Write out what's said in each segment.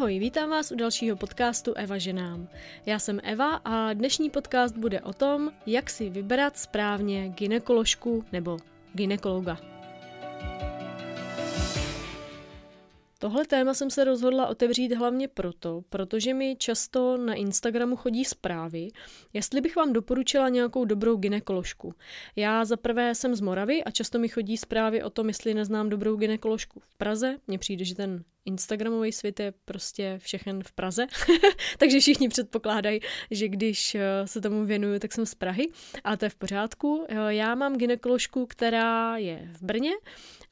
Ahoj, vítám vás u dalšího podcastu Eva ženám. Já jsem Eva a dnešní podcast bude o tom, jak si vybrat správně ginekoložku nebo ginekologa. Tohle téma jsem se rozhodla otevřít hlavně proto, protože mi často na Instagramu chodí zprávy, jestli bych vám doporučila nějakou dobrou ginekoložku. Já za prvé jsem z Moravy a často mi chodí zprávy o tom, jestli neznám dobrou ginekoložku v Praze. Mně přijde, že ten Instagramový svět je prostě všechen v Praze, takže všichni předpokládají, že když eh, se tomu věnuju, tak jsem z Prahy, ale to je v pořádku. Eh, já mám ginekoložku, která je v Brně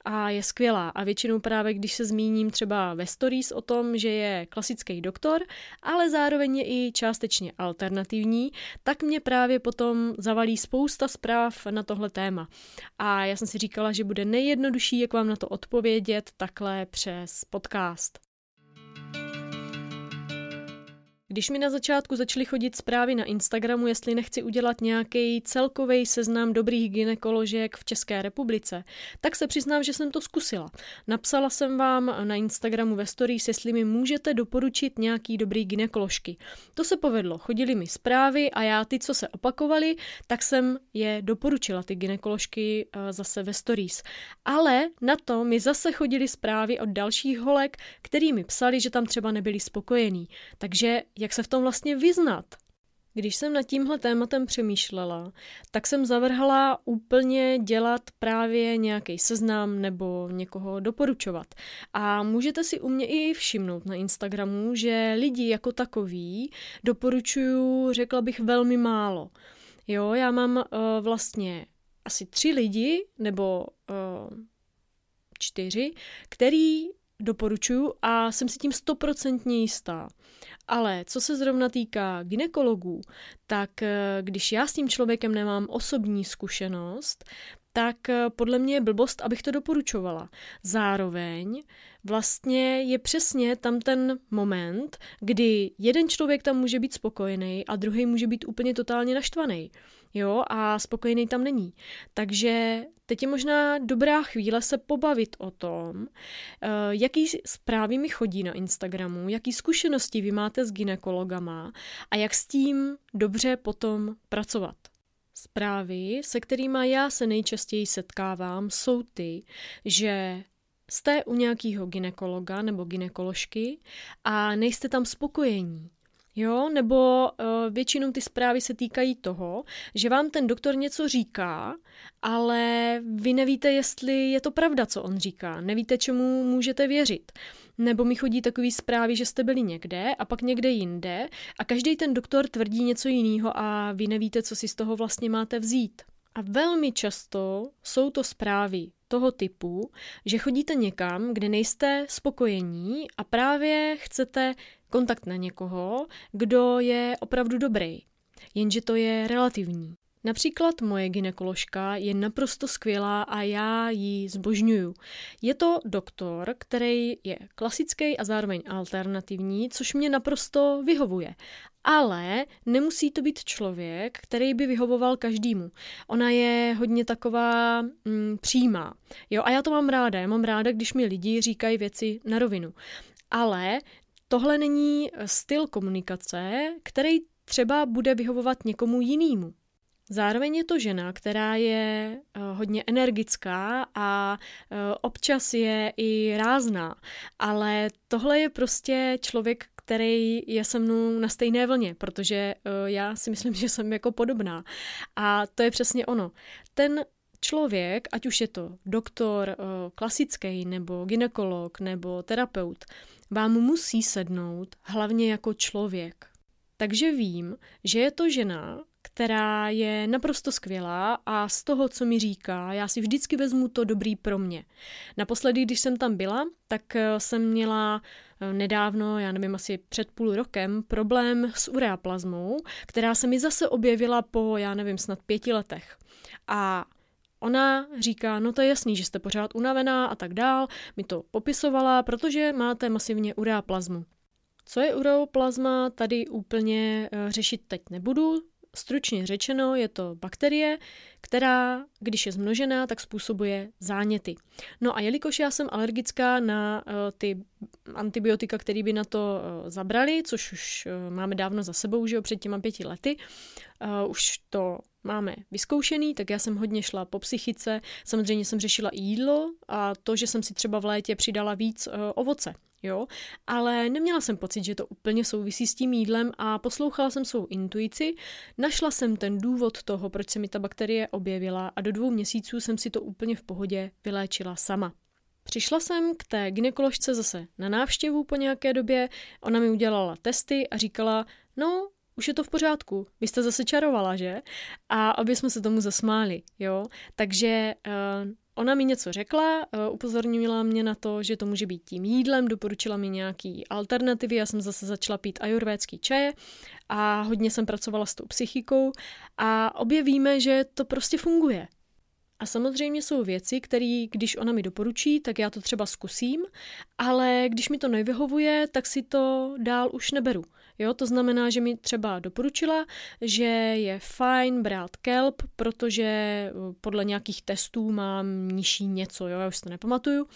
a je skvělá. A většinou právě, když se zmíním třeba ve stories o tom, že je klasický doktor, ale zároveň je i částečně alternativní, tak mě právě potom zavalí spousta zpráv na tohle téma. A já jsem si říkala, že bude nejjednodušší, jak vám na to odpovědět takhle přes podcast. podcast. Když mi na začátku začaly chodit zprávy na Instagramu, jestli nechci udělat nějaký celkový seznam dobrých ginekoložek v České republice, tak se přiznám, že jsem to zkusila. Napsala jsem vám na Instagramu ve stories, jestli mi můžete doporučit nějaký dobrý ginekoložky. To se povedlo, chodili mi zprávy a já ty, co se opakovaly, tak jsem je doporučila, ty ginekoložky eh, zase ve stories. Ale na to mi zase chodili zprávy od dalších holek, který mi psali, že tam třeba nebyli spokojení. Takže jak se v tom vlastně vyznat. Když jsem nad tímhle tématem přemýšlela, tak jsem zavrhala úplně dělat právě nějaký seznam nebo někoho doporučovat. A můžete si u mě i všimnout na Instagramu, že lidi jako takový doporučuju, řekla bych, velmi málo. Jo, já mám uh, vlastně asi tři lidi, nebo uh, čtyři, který doporučuju a jsem si tím stoprocentně jistá. Ale co se zrovna týká ginekologů, tak eh, když já s tím člověkem nemám osobní zkušenost, tak eh, podle mě je blbost, abych to doporučovala. Zároveň vlastně je přesně tam ten moment, kdy jeden člověk tam může být spokojený a druhý může být úplně totálně naštvaný. Jo, a spokojený tam není. Takže teď je možná dobrá chvíle se pobavit o tom, eh, jaký zprávy mi chodí na Instagramu, jaký zkušenosti vy máte s ginekologama a jak s tím dobře potom pracovat. Zprávy, se kterými já se nejčastěji setkávám, jsou ty, že jste u nějakého ginekologa nebo ginekoložky a nejste tam spokojení. Jo, nebo uh, většinou ty zprávy se týkají toho, že vám ten doktor něco říká, ale vy nevíte, jestli je to pravda, co on říká. Nevíte, čemu můžete věřit. Nebo mi chodí takový zprávy, že jste byli někde a pak někde jinde a každý ten doktor tvrdí něco jiného a vy nevíte, co si z toho vlastně máte vzít. A velmi často jsou to zprávy toho typu, že chodíte někam, kde nejste spokojení a právě chcete kontakt na někoho, kdo je opravdu dobrý. Jenže to je relativní. Například moje ginekoložka je naprosto skvělá a já ji zbožňuju. Je to doktor, který je klasický a zároveň alternativní, což mě naprosto vyhovuje. Ale nemusí to být člověk, který by vyhovoval každému. Ona je hodně taková mm, přímá. Jo, a já to mám ráda. Já mám ráda, když mi lidi říkají věci na rovinu. Ale tohle není styl komunikace, který třeba bude vyhovovat někomu jinému. Zároveň je to žena, která je eh, hodně energická a eh, občas je i rázná, ale tohle je prostě člověk, který je se mnou na stejné vlně, protože eh, já si myslím, že jsem jako podobná. A to je přesně ono. Ten člověk, ať už je to doktor klasický, nebo ginekolog, nebo terapeut, vám musí sednout hlavně jako člověk. Takže vím, že je to žena, která je naprosto skvělá a z toho, co mi říká, já si vždycky vezmu to dobrý pro mě. Naposledy, když jsem tam byla, tak eh, jsem měla eh, nedávno, já nevím, asi před půl rokem, problém s ureaplazmou, která se mi zase objevila po, já nevím, snad pěti letech. A Ona říká, no to je jasný, že jste pořád unavená a tak dál, mi to popisovala, protože máte masivně ureaplazmu. Co je ureoplazma, tady úplně eh, řešit teď nebudu, Stručně řečeno je to bakterie, která, když je zmnožená, tak způsobuje záněty. No a jelikož já jsem alergická na uh, ty antibiotika, které by na to uh, zabrali, což už uh, máme dávno za sebou, že jo, před těma pěti lety, už to máme vyzkoušený, tak já jsem hodně šla po psychice. Samozřejmě jsem řešila i jídlo a to, že jsem si třeba v létě přidala víc ovoce. Jo, ale neměla jsem pocit, že to úplně souvisí s tím jídlem a poslouchala jsem svou intuici, našla jsem ten důvod toho, proč se mi ta bakterie objevila a do dvou měsíců jsem si to úplně v pohodě vyléčila sama. Přišla jsem k té ginekoložce zase na návštěvu po nějaké době, ona mi udělala testy a říkala, no, už je to v pořádku, vy jste zase čarovala, že? A obě jsme se tomu zasmáli, jo? Takže uh, ona mi něco řekla, uh, upozornila mě na to, že to může být tím jídlem, doporučila mi nějaký alternativy, já jsem zase začala pít ajurvédský čaje a hodně jsem pracovala s tou psychikou a obě víme, že to prostě funguje. A samozřejmě jsou věci, které, když ona mi doporučí, tak já to třeba zkusím, ale když mi to nevyhovuje, tak si to dál už neberu. Jo, to znamená, že mi třeba doporučila, že je fajn brát kelp, protože eh, podle nějakých testů mám nižší něco, jo, já už to nepamatuju.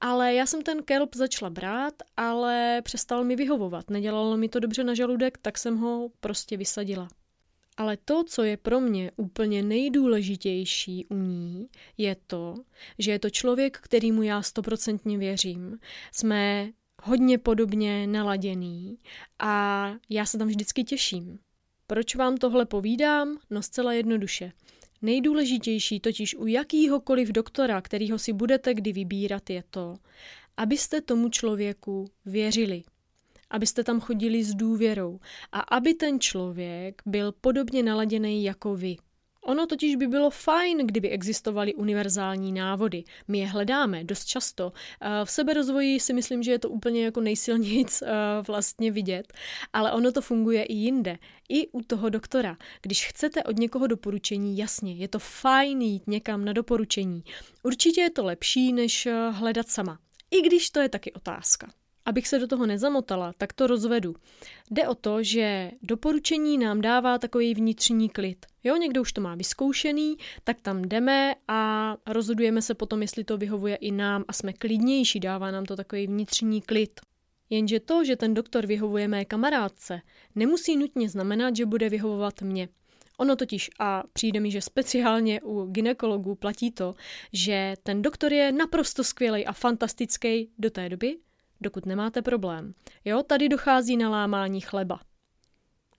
Ale já jsem ten kelp začala brát, ale přestal mi vyhovovat. Nedělalo mi to dobře na žaludek, tak jsem ho prostě vysadila. Ale to, co je pro mě úplně nejdůležitější u ní, je to, že je to člověk, kterýmu já stoprocentně věřím. Jsme hodně podobně naladěný a já se tam vždycky těším. Proč vám tohle povídám? No zcela jednoduše. Nejdůležitější totiž u jakýhokoliv doktora, kterýho si budete kdy vybírat, je to, abyste tomu člověku věřili. Abyste tam chodili s důvěrou a aby ten člověk byl podobně naladěný jako vy. Ono totiž by bylo fajn, kdyby existovaly univerzální návody. My je hledáme dost často. Eh, v seberozvoji si myslím, že je to úplně jako nejsilnějc eh, vlastně vidět, ale ono to funguje i jinde. I u toho doktora. Když chcete od někoho doporučení, jasně, je to fajn jít někam na doporučení. Určitě je to lepší, než eh, hledat sama. I když to je taky otázka. Abych se do toho nezamotala, tak to rozvedu. Jde o to, že doporučení nám dává takový vnitřní klid. Jo, někdo už to má vyzkoušený, tak tam jdeme a rozhodujeme se potom, jestli to vyhovuje i nám a jsme klidnější, dává nám to takový vnitřní klid. Jenže to, že ten doktor vyhovuje mé kamarádce, nemusí nutně znamenat, že bude vyhovovat mě. Ono totiž, a přijde mi, že speciálně u ginekologů platí to, že ten doktor je naprosto skvělý a fantastický do té doby, dokud nemáte problém. Jo, tady dochází na lámání chleba.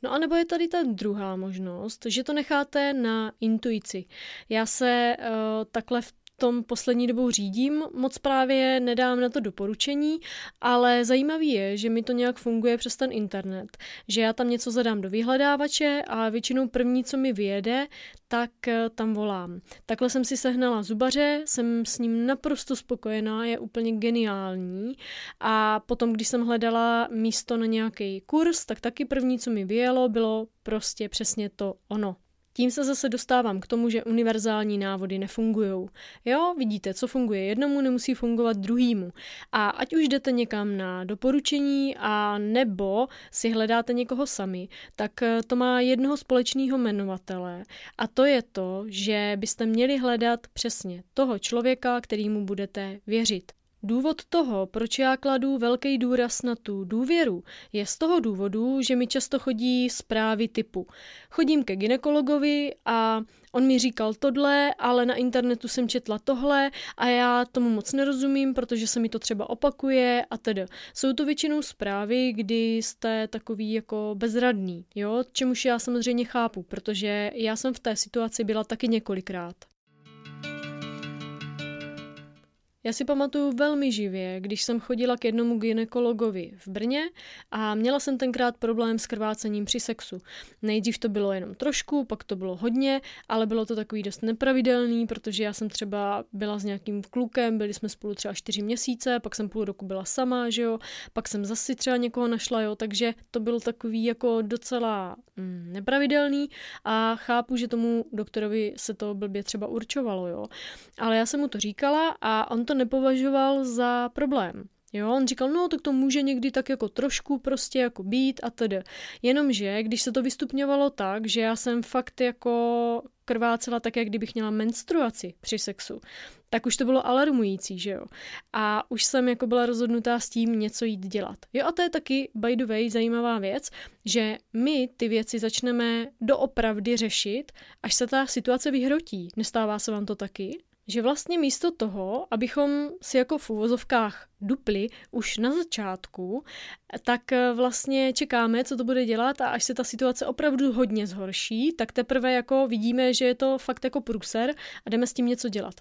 No a nebo je tady ta druhá možnost, že to necháte na intuici. Já se uh, takhle v tom poslední dobou řídím, moc právě nedám na to doporučení, ale zajímavý je, že mi to nějak funguje přes ten internet, že já tam něco zadám do vyhledávače a většinou první, co mi vyjede, tak eh, tam volám. Takhle jsem si sehnala zubaře, jsem s ním naprosto spokojená, je úplně geniální a potom, když jsem hledala místo na nějaký kurz, tak taky první, co mi vyjelo, bylo prostě přesně to ono. Tím se zase dostávám k tomu, že univerzální návody nefungují. Jo, vidíte, co funguje jednomu, nemusí fungovat druhýmu. A ať už jdete někam na doporučení a nebo si hledáte někoho sami, tak eh, to má jednoho společného jmenovatele a to je to, že byste měli hledat přesně toho člověka, kterýmu budete věřit. Důvod toho, proč já kladu velký důraz na tu důvěru, je z toho důvodu, že mi často chodí zprávy typu chodím ke ginekologovi a on mi říkal tohle, ale na internetu jsem četla tohle a já tomu moc nerozumím, protože se mi to třeba opakuje a tedy. Jsou to většinou zprávy, kdy jste takový jako bezradný, jo, čemuž já samozřejmě chápu, protože já jsem v té situaci byla taky několikrát. Já si pamatuju velmi živě, když jsem chodila k jednomu ginekologovi v Brně a měla jsem tenkrát problém s krvácením při sexu. Nejdřív to bylo jenom trošku, pak to bylo hodně, ale bylo to takový dost nepravidelný, protože já jsem třeba byla s nějakým klukem, byli jsme spolu třeba čtyři měsíce, pak jsem půl roku byla sama, že jo, pak jsem zase třeba někoho našla, jo, takže to bylo takový jako docela mm, nepravidelný a chápu, že tomu doktorovi se to blbě třeba určovalo, jo. Ale já jsem mu to říkala a on to nepovažoval za problém. Jo, on říkal, no tak to může někdy tak jako trošku prostě jako být a tedy. Jenomže, když se to vystupňovalo tak, že já jsem fakt jako krvácela tak, jak kdybych měla menstruaci při sexu, tak už to bylo alarmující, že jo. A už jsem jako byla rozhodnutá s tím něco jít dělat. Jo a to je taky, by the way, zajímavá věc, že my ty věci začneme doopravdy řešit, až se ta situace vyhrotí. Nestává se vám to taky? Že vlastně místo toho, abychom si jako v úvozovkách dupli už na začátku, tak eh, vlastně čekáme, co to bude dělat a až se ta situace opravdu hodně zhorší, tak teprve jako vidíme, že je to fakt jako průser a jdeme s tím něco dělat.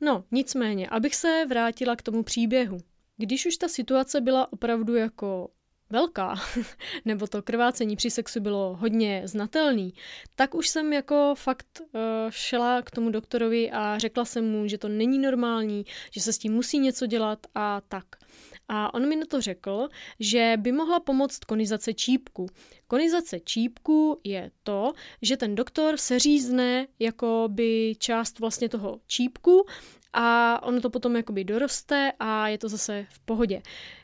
No, nicméně, abych se vrátila k tomu příběhu. Když už ta situace byla opravdu jako velká, nebo to krvácení při sexu bylo hodně znatelný, tak už jsem jako fakt uh, šla k tomu doktorovi a řekla jsem mu, že to není normální, že se s tím musí něco dělat a tak. A on mi na to řekl, že by mohla pomoct konizace čípku. Konizace čípku je to, že ten doktor seřízne jako by část vlastně toho čípku a ono to potom jakoby doroste a je to zase v pohodě.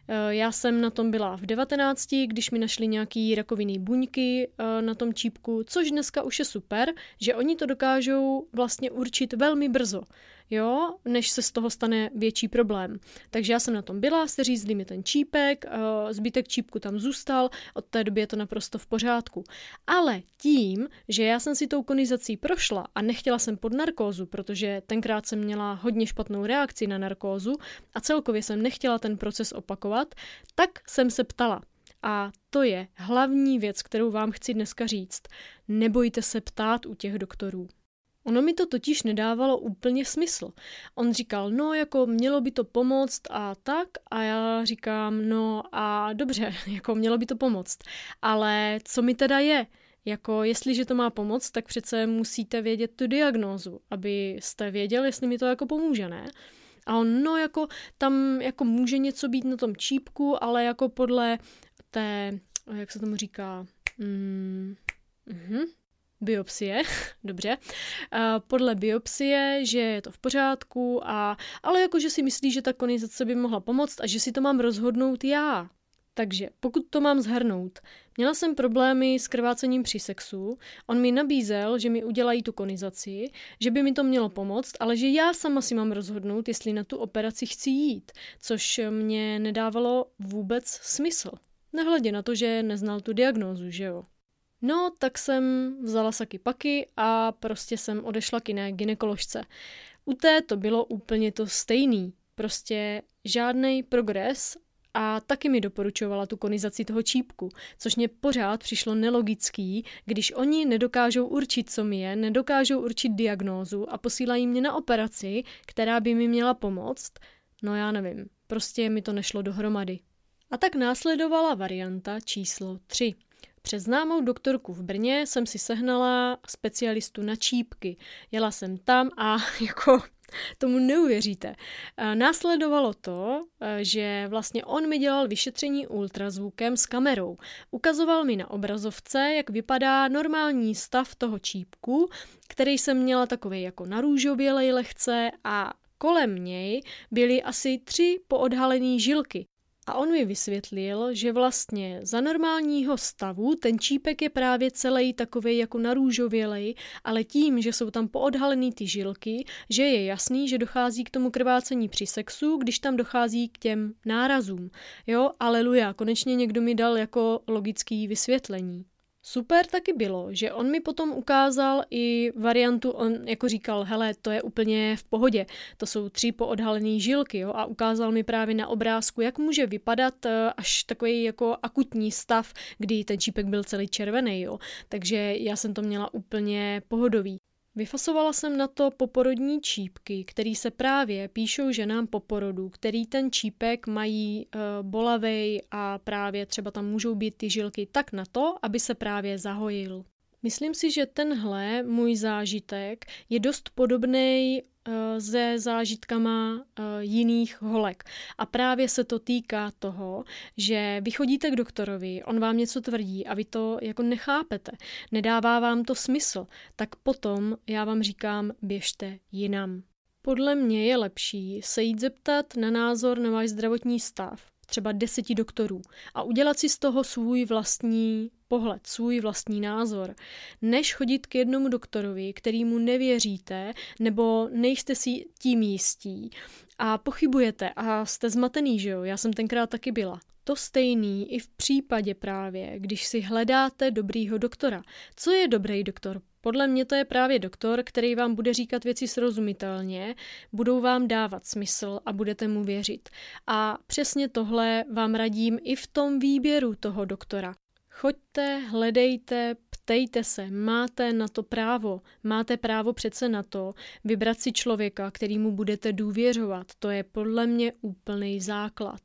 Eh, já jsem na tom byla v 19, když mi našli nějaký rakovinný buňky eh, na tom čípku, což dneska už je super, že oni to dokážou vlastně určit velmi brzo jo, než se z toho stane větší problém. Takže já jsem na tom byla, seřízli mi ten čípek, eh, zbytek čípku tam zůstal, od té doby je to naprosto v pořádku. Ale tím, že já jsem si tou konizací prošla a nechtěla jsem pod narkózu, protože tenkrát jsem měla hodně špatnou reakci na narkózu a celkově jsem nechtěla ten proces opakovat, tak jsem se ptala. A to je hlavní věc, kterou vám chci dneska říct. Nebojte se ptát u těch doktorů. Ono mi to totiž nedávalo úplně smysl. On říkal, no jako mělo by to pomoct a tak a já říkám, no a dobře, jako mělo by to pomoct. Ale co mi teda je? Jako jestliže to má pomoct, tak přece musíte vědět tu diagnózu, abyste věděli, jestli mi to jako pomůže, ne? A on, no jako tam jako může něco být na tom čípku, ale jako podle té, jak se tomu říká, mm, mm-hmm, biopsie, dobře, podle biopsie, že je to v pořádku, a, ale jakože si myslí, že ta konizace by mohla pomoct a že si to mám rozhodnout já. Takže pokud to mám zhrnout, měla jsem problémy s krvácením při sexu, on mi nabízel, že mi udělají tu konizaci, že by mi to mělo pomoct, ale že já sama si mám rozhodnout, jestli na tu operaci chci jít, což mě nedávalo vůbec smysl. Nehledě na to, že neznal tu diagnózu, že jo. No, tak jsem vzala saky paky a prostě jsem odešla k jiné ginekoložce. U té to bylo úplně to stejný. Prostě žádný progres a taky mi doporučovala tu konizaci toho čípku, což mě pořád přišlo nelogický, když oni nedokážou určit, co mi je, nedokážou určit diagnózu a posílají mě na operaci, která by mi měla pomoct. No já nevím, prostě mi to nešlo dohromady. A tak následovala varianta číslo 3. Přes známou doktorku v Brně jsem si sehnala specialistu na čípky. Jela jsem tam a jako tomu neuvěříte. Následovalo to, že vlastně on mi dělal vyšetření ultrazvukem s kamerou. Ukazoval mi na obrazovce, jak vypadá normální stav toho čípku, který jsem měla takový jako narůžovělej lehce a kolem něj byly asi tři poodhalené žilky. A on mi vysvětlil, že vlastně za normálního stavu ten čípek je právě celý takový jako narůžovělej, ale tím, že jsou tam poodhalený ty žilky, že je jasný, že dochází k tomu krvácení při sexu, když tam dochází k těm nárazům. Jo, aleluja, konečně někdo mi dal jako logický vysvětlení. Super taky bylo, že on mi potom ukázal i variantu, on jako říkal, hele, to je úplně v pohodě, to jsou tři poodhalené žilky, jo, a ukázal mi právě na obrázku, jak může vypadat eh, až takový jako akutní stav, kdy ten čípek byl celý červený, jo, takže já jsem to měla úplně pohodový. Vyfasovala jsem na to poporodní čípky, který se právě píšou ženám po porodu, který ten čípek mají uh, bolavej a právě třeba tam můžou být ty žilky tak na to, aby se právě zahojil. Myslím si, že tenhle můj zážitek je dost podobný Eh, se zážitkama eh, jiných holek. A právě se to týká toho, že vy chodíte k doktorovi, on vám něco tvrdí a vy to jako nechápete, nedává vám to smysl, tak potom já vám říkám, běžte jinam. Podle mě je lepší se jít zeptat na názor na váš zdravotní stav třeba deseti doktorů a udělat si z toho svůj vlastní pohled, svůj vlastní názor, než chodit k jednomu doktorovi, kterýmu nevěříte nebo nejste si tím jistí a pochybujete a jste zmatený, že jo? Já jsem tenkrát taky byla. To stejný i v případě právě, když si hledáte dobrýho doktora. Co je dobrý doktor? Podle mě to je právě doktor, který vám bude říkat věci srozumitelně, budou vám dávat smysl a budete mu věřit. A přesně tohle vám radím i v tom výběru toho doktora. Choďte, hledejte, ptejte se, máte na to právo. Máte právo přece na to vybrat si člověka, kterýmu budete důvěřovat. To je podle mě úplný základ.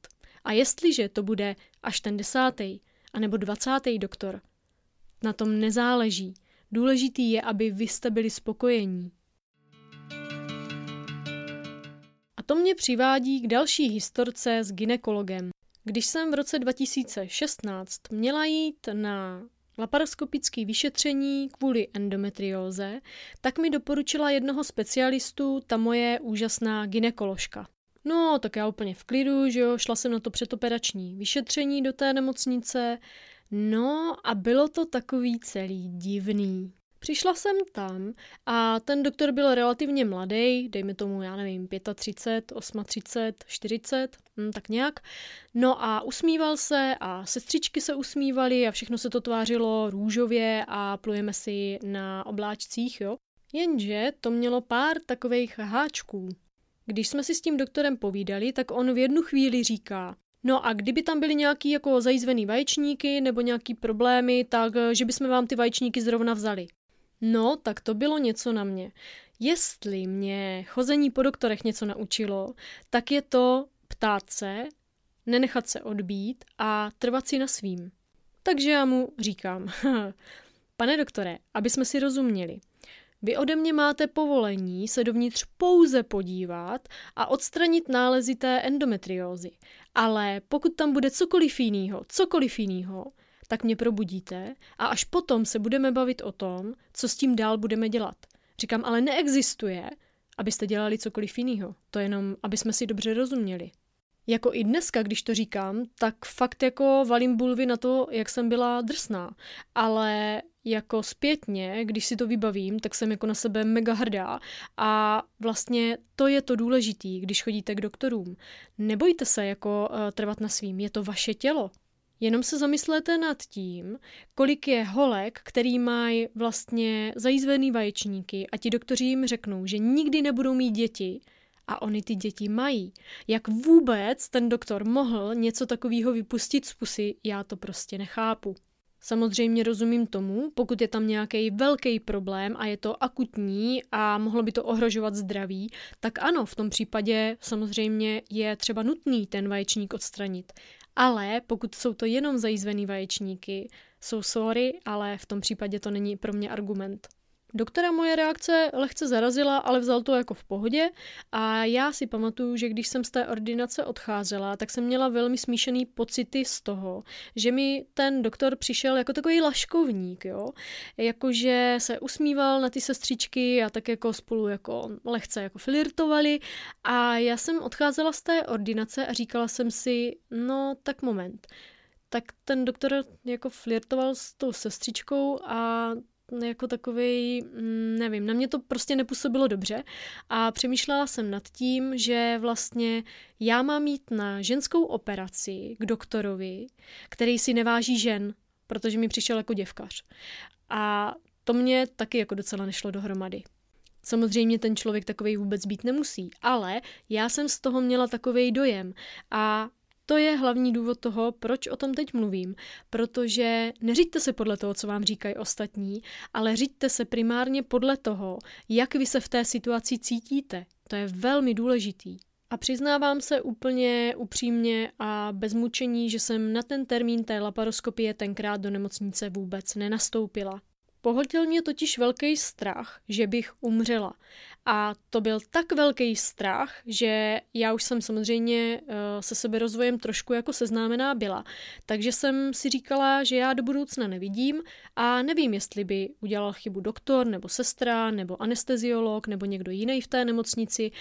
A jestliže to bude až ten desátý, anebo dvacátý doktor, na tom nezáleží. Důležitý je, aby vy jste byli spokojení. A to mě přivádí k další historce s ginekologem. Když jsem v roce 2016 měla jít na laparoskopické vyšetření kvůli endometrióze, tak mi doporučila jednoho specialistu ta moje úžasná ginekoložka. No, tak já úplně v klidu, že jo, šla jsem na to předoperační vyšetření do té nemocnice, no a bylo to takový celý divný. Přišla jsem tam a ten doktor byl relativně mladý, dejme tomu, já nevím, 35, 38, 40, hm, tak nějak. No a usmíval se a sestřičky se usmívaly a všechno se to tvářilo růžově a plujeme si na obláčcích, jo. Jenže to mělo pár takových háčků. Když jsme si s tím doktorem povídali, tak on v jednu chvíli říká, No a kdyby tam byly nějaký jako zajízvený vaječníky nebo nějaký problémy, tak že bychom vám ty vaječníky zrovna vzali. No, tak to bylo něco na mě. Jestli mě chození po doktorech něco naučilo, tak je to ptát se, nenechat se odbít a trvat si na svým. Takže já mu říkám, pane doktore, aby jsme si rozuměli, vy ode mě máte povolení se dovnitř pouze podívat a odstranit nálezy té endometriózy. Ale pokud tam bude cokoliv jiného, cokoliv jiného, tak mě probudíte a až potom se budeme bavit o tom, co s tím dál budeme dělat. Říkám, ale neexistuje, abyste dělali cokoliv jiného. To jenom, aby jsme si dobře rozuměli. Jako i dneska, když to říkám, tak fakt jako valím bulvy na to, jak jsem byla drsná. Ale jako zpětně, když si to vybavím, tak jsem jako na sebe mega hrdá a vlastně to je to důležitý, když chodíte k doktorům. Nebojte se jako uh, trvat na svým, je to vaše tělo. Jenom se zamyslete nad tím, kolik je holek, který mají vlastně zajízvený vaječníky a ti doktoři jim řeknou, že nikdy nebudou mít děti a oni ty děti mají. Jak vůbec ten doktor mohl něco takového vypustit z pusy, já to prostě nechápu. Samozřejmě rozumím tomu, pokud je tam nějaký velký problém a je to akutní a mohlo by to ohrožovat zdraví, tak ano, v tom případě samozřejmě je třeba nutný ten vaječník odstranit. Ale pokud jsou to jenom zajízvený vaječníky, jsou sorry, ale v tom případě to není pro mě argument. Doktora moje reakce lehce zarazila, ale vzal to jako v pohodě. A já si pamatuju, že když jsem z té ordinace odcházela, tak jsem měla velmi smíšený pocity z toho, že mi ten doktor přišel jako takový laškovník, jo, jakože se usmíval na ty sestřičky a tak jako spolu jako lehce jako flirtovali. A já jsem odcházela z té ordinace a říkala jsem si, no tak moment, tak ten doktor jako flirtoval s tou sestřičkou a jako takový, mm, nevím, na mě to prostě nepůsobilo dobře a přemýšlela jsem nad tím, že vlastně já mám jít na ženskou operaci k doktorovi, který si neváží žen, protože mi přišel jako děvkař. A to mě taky jako docela nešlo dohromady. Samozřejmě ten člověk takový vůbec být nemusí, ale já jsem z toho měla takový dojem a to je hlavní důvod toho, proč o tom teď mluvím, protože neříďte se podle toho, co vám říkají ostatní, ale říďte se primárně podle toho, jak vy se v té situaci cítíte. To je velmi důležitý. A přiznávám se úplně upřímně a bez mučení, že jsem na ten termín té laparoskopie tenkrát do nemocnice vůbec nenastoupila. Pohltil mě totiž velký strach, že bych umřela. A to byl tak velký strach, že já už jsem samozřejmě uh, se sebe rozvojem trošku jako seznámená byla. Takže jsem si říkala, že já do budoucna nevidím a nevím, jestli by udělal chybu doktor, nebo sestra, nebo anesteziolog, nebo někdo jiný v té nemocnici,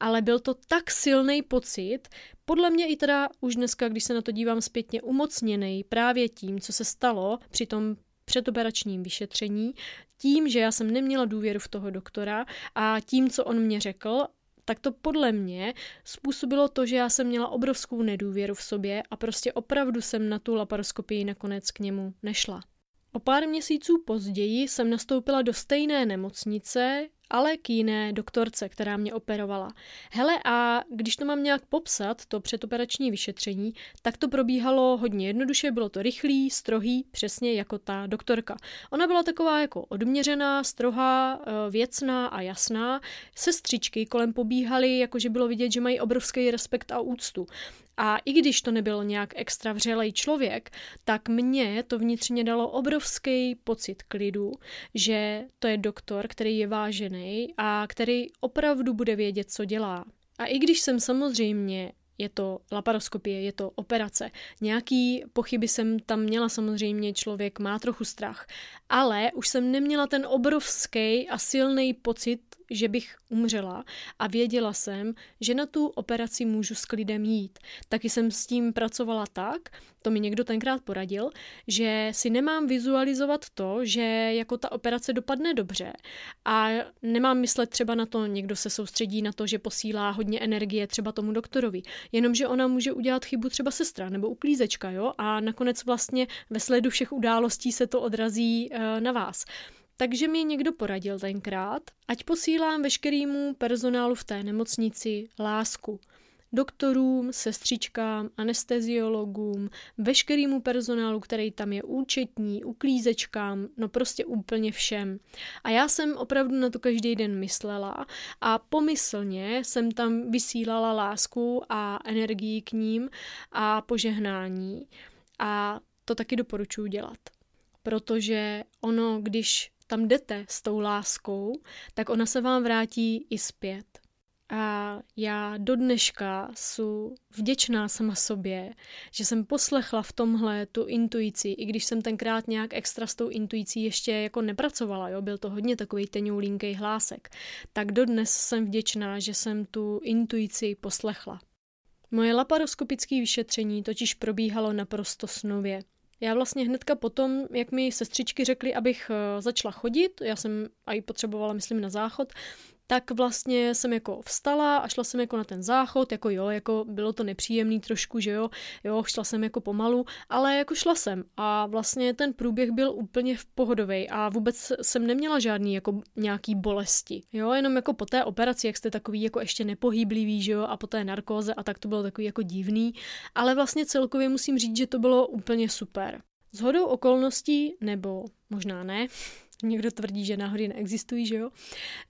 ale byl to tak silný pocit, podle mě i teda už dneska, když se na to dívám zpětně, umocněný právě tím, co se stalo při tom předoperačním vyšetření, tím, že já jsem neměla důvěru v toho doktora a tím, co on mě řekl, tak to podle mě způsobilo to, že já jsem měla obrovskou nedůvěru v sobě a prostě opravdu jsem na tu laparoskopii nakonec k němu nešla. O pár měsíců později jsem nastoupila do stejné nemocnice, ale k jiné doktorce, která mě operovala. Hele, a když to mám nějak popsat, to předoperační vyšetření, tak to probíhalo hodně jednoduše, bylo to rychlý, strohý, přesně jako ta doktorka. Ona byla taková jako odměřená, strohá, eh, věcná a jasná. Sestřičky kolem pobíhaly, jakože bylo vidět, že mají obrovský respekt a úctu. A i když to nebyl nějak extra vřelej člověk, tak mě to vnitřně dalo obrovský pocit klidu, že to je doktor, který je vážený a který opravdu bude vědět, co dělá. A i když jsem samozřejmě je to laparoskopie, je to operace. Nějaký pochyby jsem tam měla samozřejmě, člověk má trochu strach, ale už jsem neměla ten obrovský a silný pocit, že bych umřela a věděla jsem, že na tu operaci můžu s klidem jít. Taky jsem s tím pracovala tak, to mi někdo tenkrát poradil, že si nemám vizualizovat to, že jako ta operace dopadne dobře a nemám myslet třeba na to, někdo se soustředí na to, že posílá hodně energie třeba tomu doktorovi, jenomže ona může udělat chybu třeba sestra nebo uklízečka, jo, a nakonec vlastně ve sledu všech událostí se to odrazí uh, na vás. Takže mi někdo poradil tenkrát, ať posílám veškerýmu personálu v té nemocnici lásku. Doktorům, sestřičkám, anesteziologům, veškerýmu personálu, který tam je účetní, uklízečkám, no prostě úplně všem. A já jsem opravdu na to každý den myslela a pomyslně jsem tam vysílala lásku a energii k ním a požehnání. A to taky doporučuji dělat. Protože ono, když tam jdete s tou láskou, tak ona se vám vrátí i zpět. A já do dneška jsem vděčná sama sobě, že jsem poslechla v tomhle tu intuici, i když jsem tenkrát nějak extra s tou intuicí ještě jako nepracovala, jo, byl to hodně takový tenoulinký hlásek, tak dodnes jsem vděčná, že jsem tu intuici poslechla. Moje laparoskopické vyšetření totiž probíhalo naprosto snově. Já vlastně hnedka potom, jak mi sestřičky řekly, abych eh, začala chodit, já jsem i potřebovala, myslím, na záchod, tak vlastně jsem jako vstala a šla jsem jako na ten záchod, jako jo, jako bylo to nepříjemný trošku, že jo, jo, šla jsem jako pomalu, ale jako šla jsem a vlastně ten průběh byl úplně v pohodovej a vůbec jsem neměla žádný jako nějaký bolesti, jo, jenom jako po té operaci, jak jste takový jako ještě nepohyblivý, že jo, a po té narkóze a tak to bylo takový jako divný, ale vlastně celkově musím říct, že to bylo úplně super. Hodou okolností, nebo možná ne, Někdo tvrdí, že náhody neexistují, že jo?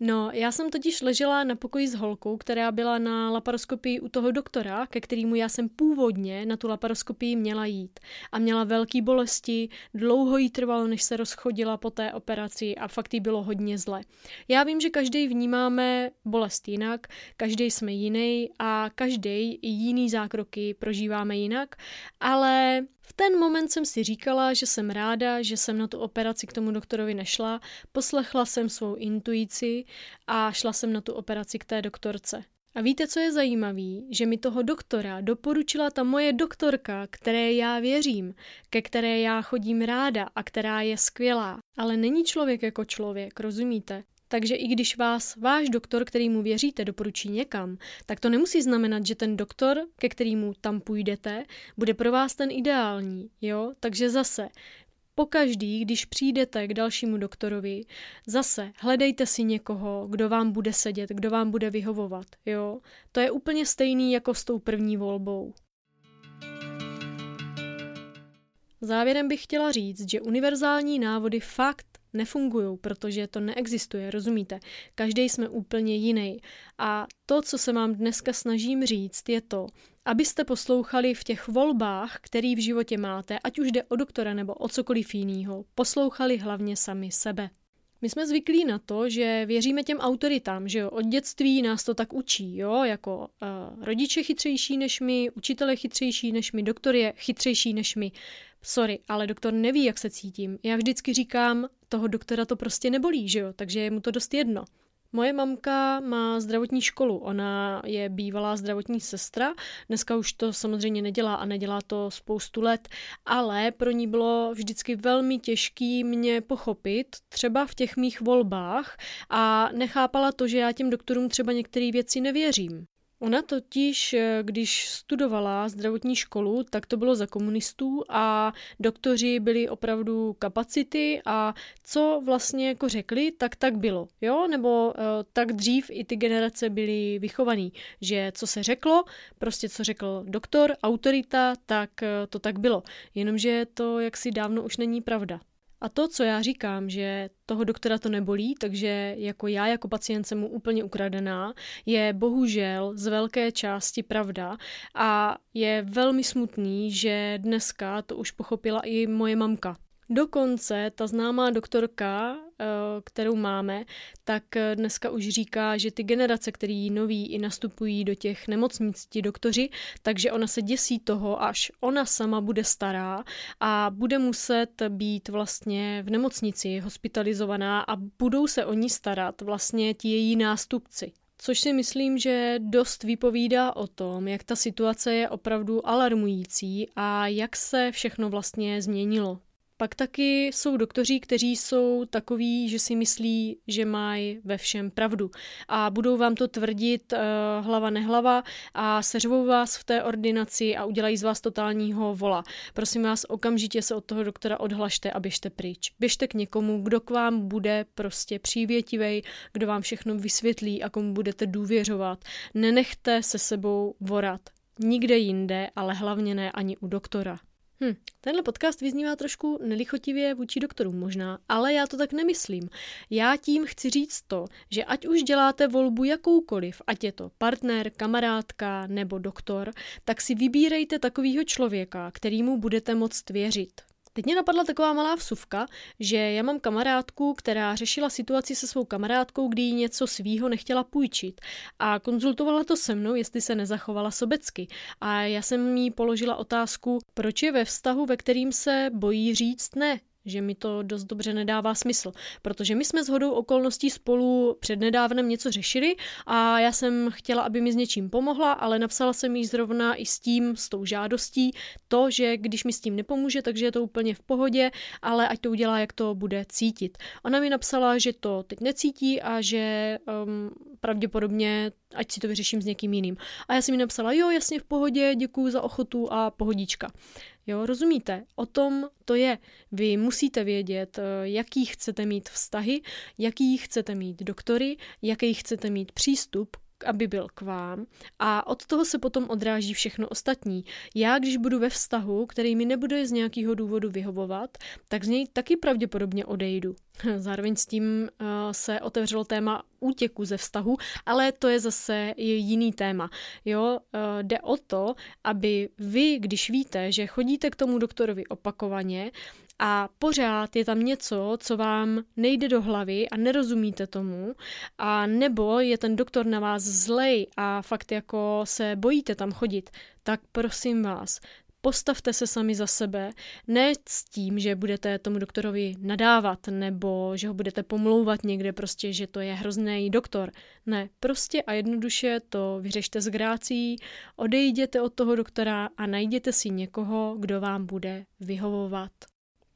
No, já jsem totiž ležela na pokoji s holkou, která byla na laparoskopii u toho doktora, ke kterému já jsem původně na tu laparoskopii měla jít. A měla velké bolesti, dlouho jí trvalo, než se rozchodila po té operaci a fakt jí bylo hodně zle. Já vím, že každý vnímáme bolest jinak, každý jsme jiný a každý jiný zákroky prožíváme jinak, ale v ten moment jsem si říkala, že jsem ráda, že jsem na tu operaci k tomu doktorovi nešla, poslechla jsem svou intuici a šla jsem na tu operaci k té doktorce. A víte, co je zajímavé? Že mi toho doktora doporučila ta moje doktorka, které já věřím, ke které já chodím ráda a která je skvělá. Ale není člověk jako člověk, rozumíte? Takže i když vás váš doktor, kterýmu věříte, doporučí někam, tak to nemusí znamenat, že ten doktor, ke kterému tam půjdete, bude pro vás ten ideální, jo? Takže zase, pokaždý, když přijdete k dalšímu doktorovi, zase hledejte si někoho, kdo vám bude sedět, kdo vám bude vyhovovat, jo? To je úplně stejný jako s tou první volbou. Závěrem bych chtěla říct, že univerzální návody fakt nefungují, protože to neexistuje, rozumíte? Každý jsme úplně jiný. A to, co se vám dneska snažím říct, je to, abyste poslouchali v těch volbách, který v životě máte, ať už jde o doktora nebo o cokoliv jiného, poslouchali hlavně sami sebe. My jsme zvyklí na to, že věříme těm autoritám, že jo, od dětství nás to tak učí, jo, jako uh, rodiče chytřejší než my, učitele chytřejší než my, doktor je chytřejší než my. Sorry, ale doktor neví, jak se cítím. Já vždycky říkám, toho doktora to prostě nebolí, že jo, takže je mu to dost jedno. Moje mamka má zdravotní školu, ona je bývalá zdravotní sestra, dneska už to samozřejmě nedělá a nedělá to spoustu let, ale pro ní bylo vždycky velmi těžký mě pochopit, třeba v těch mých volbách a nechápala to, že já těm doktorům třeba některé věci nevěřím. Ona totiž, eh, když studovala zdravotní školu, tak to bylo za komunistů a doktoři byli opravdu kapacity a co vlastně jako řekli, tak tak bylo, jo, nebo uh, tak dřív i ty generace byly vychovaný, že co se řeklo, prostě co řekl doktor, autorita, tak uh, to tak bylo, jenomže to jaksi dávno už není pravda. A to, co já říkám, že toho doktora to nebolí, takže jako já jako pacient jsem mu úplně ukradená, je bohužel z velké části pravda a je velmi smutný, že dneska to už pochopila i moje mamka. Dokonce ta známá doktorka, kterou máme, tak eh, dneska už říká, že ty generace, který noví i nastupují do těch nemocnic, ti doktoři, takže ona se děsí toho, až ona sama bude stará a bude muset být vlastně v nemocnici hospitalizovaná a budou se o ní starat vlastně ti její nástupci. Což si myslím, že dost vypovídá o tom, jak ta situace je opravdu alarmující a jak se všechno vlastně změnilo. Pak taky jsou doktoři, kteří jsou takový, že si myslí, že mají ve všem pravdu a budou vám to tvrdit uh, hlava nehlava a seřvou vás v té ordinaci a udělají z vás totálního vola. Prosím vás, okamžitě se od toho doktora odhlašte a běžte pryč. Běžte k někomu, kdo k vám bude prostě přívětivý, kdo vám všechno vysvětlí a komu budete důvěřovat. Nenechte se sebou vorat. Nikde jinde, ale hlavně ne ani u doktora. Hm, tenhle podcast vyznívá trošku nelichotivě vůči doktorům možná, ale já to tak nemyslím. Já tím chci říct to, že ať už děláte volbu jakoukoliv, ať je to partner, kamarádka nebo doktor, tak si vybírejte takového člověka, kterýmu budete moct věřit. Teď mě napadla taková malá vsuvka, že já mám kamarádku, která řešila situaci se svou kamarádkou, kdy jí něco svýho nechtěla půjčit a konzultovala to se mnou, jestli se nezachovala sobecky. A já jsem jí položila otázku, proč je ve vztahu, ve kterým se bojí říct ne, že mi to dost dobře nedává smysl, protože my jsme s hodou okolností spolu přednedávnem něco řešili a já jsem chtěla, aby mi s něčím pomohla, ale napsala jsem jí zrovna i s tím, s tou žádostí, to, že když mi s tím nepomůže, takže je to úplně v pohodě, ale ať to udělá, jak to bude cítit. Ona mi napsala, že to teď necítí a že um, pravděpodobně ať si to vyřeším s někým jiným. A já jsem mi napsala, jo, jasně v pohodě, děkuji za ochotu a pohodička. Jo, rozumíte? O tom to je. Vy musíte vědět, eh, jaký chcete mít vztahy, jaký chcete mít doktory, jaký chcete mít přístup aby byl k vám a od toho se potom odráží všechno ostatní. Já, když budu ve vztahu, který mi nebude z nějakého důvodu vyhovovat, tak z něj taky pravděpodobně odejdu. Zároveň s tím uh, se otevřelo téma útěku ze vztahu, ale to je zase jiný téma. Jo, uh, jde o to, aby vy, když víte, že chodíte k tomu doktorovi opakovaně, a pořád je tam něco, co vám nejde do hlavy a nerozumíte tomu, a nebo je ten doktor na vás zlej a fakt jako se bojíte tam chodit, tak prosím vás, postavte se sami za sebe, ne s tím, že budete tomu doktorovi nadávat nebo že ho budete pomlouvat někde prostě, že to je hrozný doktor. Ne, prostě a jednoduše to vyřešte s grácí, odejděte od toho doktora a najděte si někoho, kdo vám bude vyhovovat.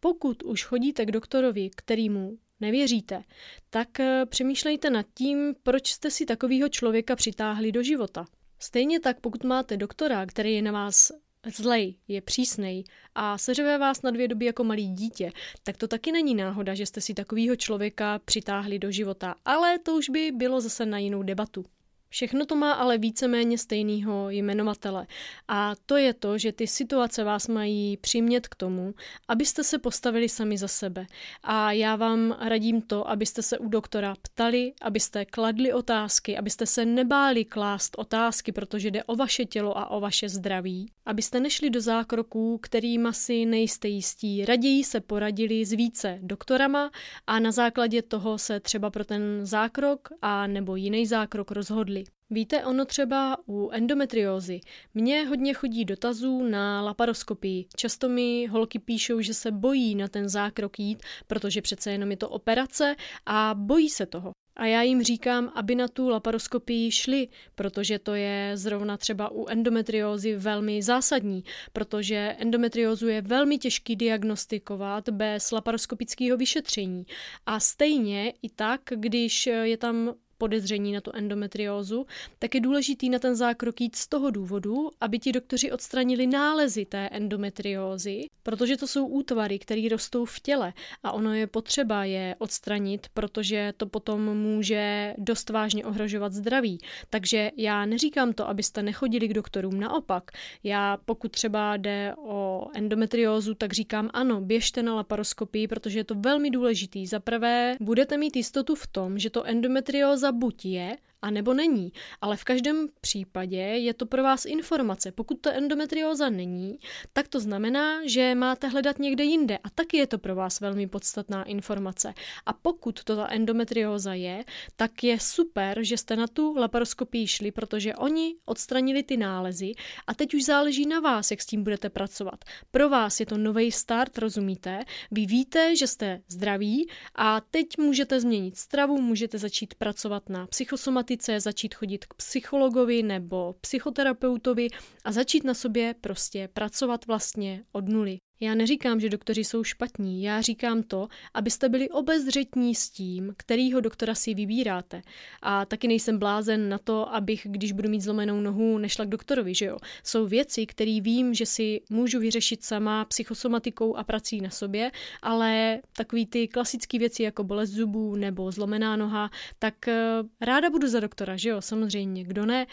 Pokud už chodíte k doktorovi, kterýmu nevěříte, tak eh, přemýšlejte nad tím, proč jste si takového člověka přitáhli do života. Stejně tak, pokud máte doktora, který je na vás zlej, je přísnej a seřeve vás na dvě doby jako malý dítě, tak to taky není náhoda, že jste si takového člověka přitáhli do života, ale to už by bylo zase na jinou debatu. Všechno to má ale víceméně stejného jmenovatele. A to je to, že ty situace vás mají přimět k tomu, abyste se postavili sami za sebe. A já vám radím to, abyste se u doktora ptali, abyste kladli otázky, abyste se nebáli klást otázky, protože jde o vaše tělo a o vaše zdraví. Abyste nešli do zákroků, kterým asi nejste jistí. Raději se poradili s více doktorama a na základě toho se třeba pro ten zákrok a nebo jiný zákrok rozhodli. Víte, ono třeba u endometriózy. Mně hodně chodí dotazů na laparoskopii. Často mi holky píšou, že se bojí na ten zákrok jít, protože přece jenom je to operace a bojí se toho. A já jim říkám, aby na tu laparoskopii šli, protože to je zrovna třeba u endometriózy velmi zásadní, protože endometriózu je velmi těžký diagnostikovat bez laparoskopického vyšetření. A stejně i tak, když je tam podezření na tu endometriózu, tak je důležitý na ten zákrok jít z toho důvodu, aby ti doktoři odstranili nálezy té endometriózy, protože to jsou útvary, které rostou v těle a ono je potřeba je odstranit, protože to potom může dost vážně ohrožovat zdraví. Takže já neříkám to, abyste nechodili k doktorům, naopak. Já pokud třeba jde o endometriózu, tak říkám ano, běžte na laparoskopii, protože je to velmi důležitý. Za prvé budete mít jistotu v tom, že to endometrióza buď je, a nebo není. Ale v každém případě je to pro vás informace. Pokud to endometrióza není, tak to znamená, že máte hledat někde jinde a taky je to pro vás velmi podstatná informace. A pokud to ta endometrióza je, tak je super, že jste na tu laparoskopii šli, protože oni odstranili ty nálezy a teď už záleží na vás, jak s tím budete pracovat. Pro vás je to nový start, rozumíte? Vy víte, že jste zdraví a teď můžete změnit stravu, můžete začít pracovat na psychosomatice problematice, začít chodit k psychologovi nebo psychoterapeutovi a začít na sobě prostě pracovat vlastně od nuly. Já neříkám, že doktoři jsou špatní, já říkám to, abyste byli obezřetní s tím, kterýho doktora si vybíráte. A taky nejsem blázen na to, abych, když budu mít zlomenou nohu, nešla k doktorovi, že jo. Jsou věci, které vím, že si můžu vyřešit sama psychosomatikou a prací na sobě, ale takový ty klasické věci jako bolest zubů nebo zlomená noha, tak eh, ráda budu za doktora, že jo, samozřejmě, kdo ne,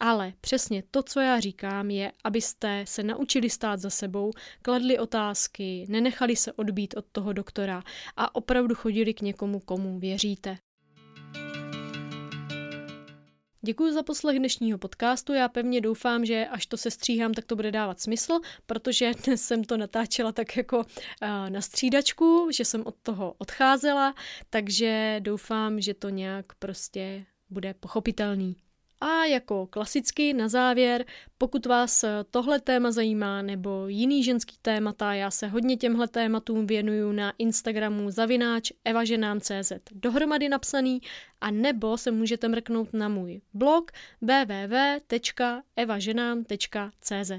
ale přesně to, co já říkám, je, abyste se naučili stát za sebou, kladli otázky, nenechali se odbít od toho doktora a opravdu chodili k někomu, komu věříte. Děkuji za poslech dnešního podcastu. Já pevně doufám, že až to se stříhám, tak to bude dávat smysl, protože dnes jsem to natáčela tak jako uh, na střídačku, že jsem od toho odcházela, takže doufám, že to nějak prostě bude pochopitelný. A jako klasicky na závěr, pokud vás tohle téma zajímá nebo jiný ženský témata, já se hodně těmhle tématům věnuju na Instagramu zavináč evaženám.cz dohromady napsaný a nebo se můžete mrknout na můj blog www.evaženám.cz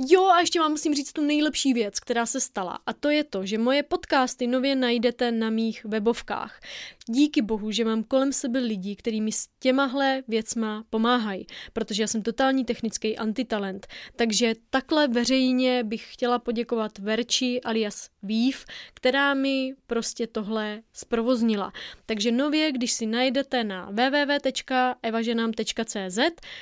Jo, a ještě vám musím říct tu nejlepší věc, která se stala. A to je to, že moje podcasty nově najdete na mých webovkách. Díky bohu, že mám kolem sebe lidi, kteří mi s těmahle věcma pomáhají, protože já jsem totální technický antitalent. Takže takhle veřejně bych chtěla poděkovat Verči alias Vív, která mi prostě tohle zprovoznila. Takže nově, když si najdete na www.evaženám.cz,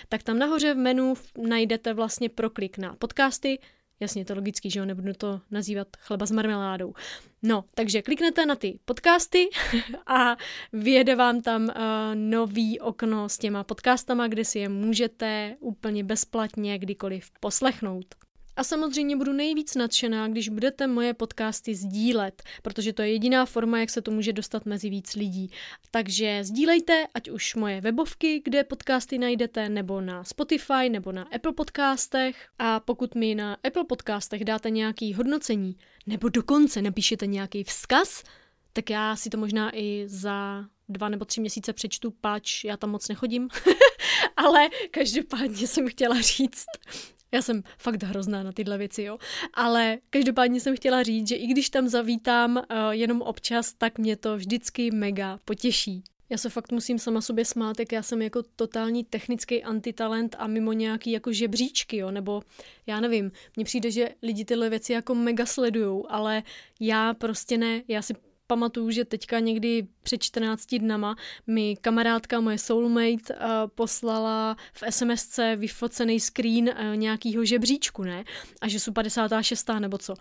tak tam nahoře v menu najdete vlastně proklik na podcasty, Jasně, to logický, že jo, nebudu to nazývat chleba s marmeládou. No, takže kliknete na ty podcasty a vyjede vám tam uh, nový okno s těma podcastama, kde si je můžete úplně bezplatně kdykoliv poslechnout. A samozřejmě budu nejvíc nadšená, když budete moje podcasty sdílet, protože to je jediná forma, jak se to může dostat mezi víc lidí. Takže sdílejte, ať už moje webovky, kde podcasty najdete, nebo na Spotify, nebo na Apple podcastech. A pokud mi na Apple podcastech dáte nějaký hodnocení, nebo dokonce napíšete nějaký vzkaz, tak já si to možná i za dva nebo tři měsíce přečtu, pač já tam moc nechodím. Ale každopádně jsem chtěla říct, já jsem fakt hrozná na tyhle věci, jo. Ale každopádně jsem chtěla říct, že i když tam zavítám uh, jenom občas, tak mě to vždycky mega potěší. Já se fakt musím sama sobě smát, jak já jsem jako totální technický antitalent a mimo nějaký jako žebříčky, jo, nebo já nevím, mně přijde, že lidi tyhle věci jako mega sledujou, ale já prostě ne, já si pamatuju, že teďka někdy před 14 dnama mi kamarádka, moje soulmate, uh, poslala v SMSce vyfocený screen uh, nějakýho žebříčku, ne? A že jsou 56. nebo co.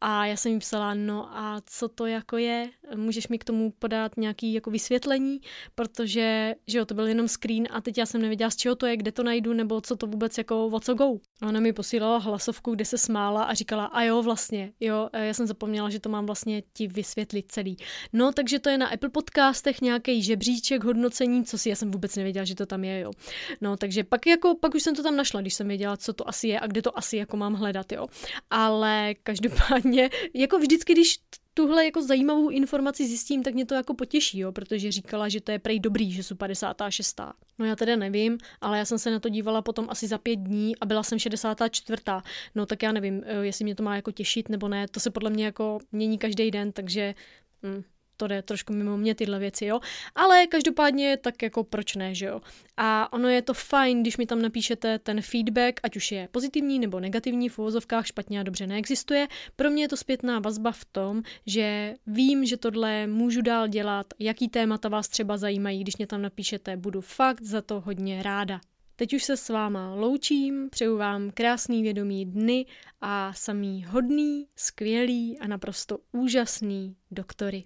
A já jsem jí psala, no a co to jako je? Můžeš mi k tomu podat nějaký jako vysvětlení? Protože, že jo, to byl jenom screen a teď já jsem nevěděla, z čeho to je, kde to najdu, nebo co to vůbec jako, o co go. A ona mi posílala hlasovku, kde se smála a říkala, a jo, vlastně, jo, já jsem zapomněla, že to mám vlastně ti vysvětlit celý. No, takže to je na Apple podcastech nějaký žebříček hodnocení, co si já jsem vůbec nevěděla, že to tam je, jo. No, takže pak jako, pak už jsem to tam našla, když jsem věděla, co to asi je a kde to asi jako mám hledat, jo. Ale každopádně, jako vždycky, když tuhle jako zajímavou informaci zjistím, tak mě to jako potěší, jo, protože říkala, že to je prej dobrý, že jsou 56. No já teda nevím, ale já jsem se na to dívala potom asi za pět dní a byla jsem 64. No tak já nevím, eh, jestli mě to má jako těšit nebo ne, to se podle mě jako mění každý den, takže hm, to jde trošku mimo mě tyhle věci, jo. Ale každopádně tak jako proč ne, že jo. A ono je to fajn, když mi tam napíšete ten feedback, ať už je pozitivní nebo negativní, v uvozovkách špatně a dobře neexistuje. Pro mě je to zpětná vazba v tom, že vím, že tohle můžu dál dělat, jaký témata vás třeba zajímají, když mě tam napíšete, budu fakt za to hodně ráda. Teď už se s váma loučím, přeju vám krásný vědomý dny a samý hodný, skvělý a naprosto úžasný doktory.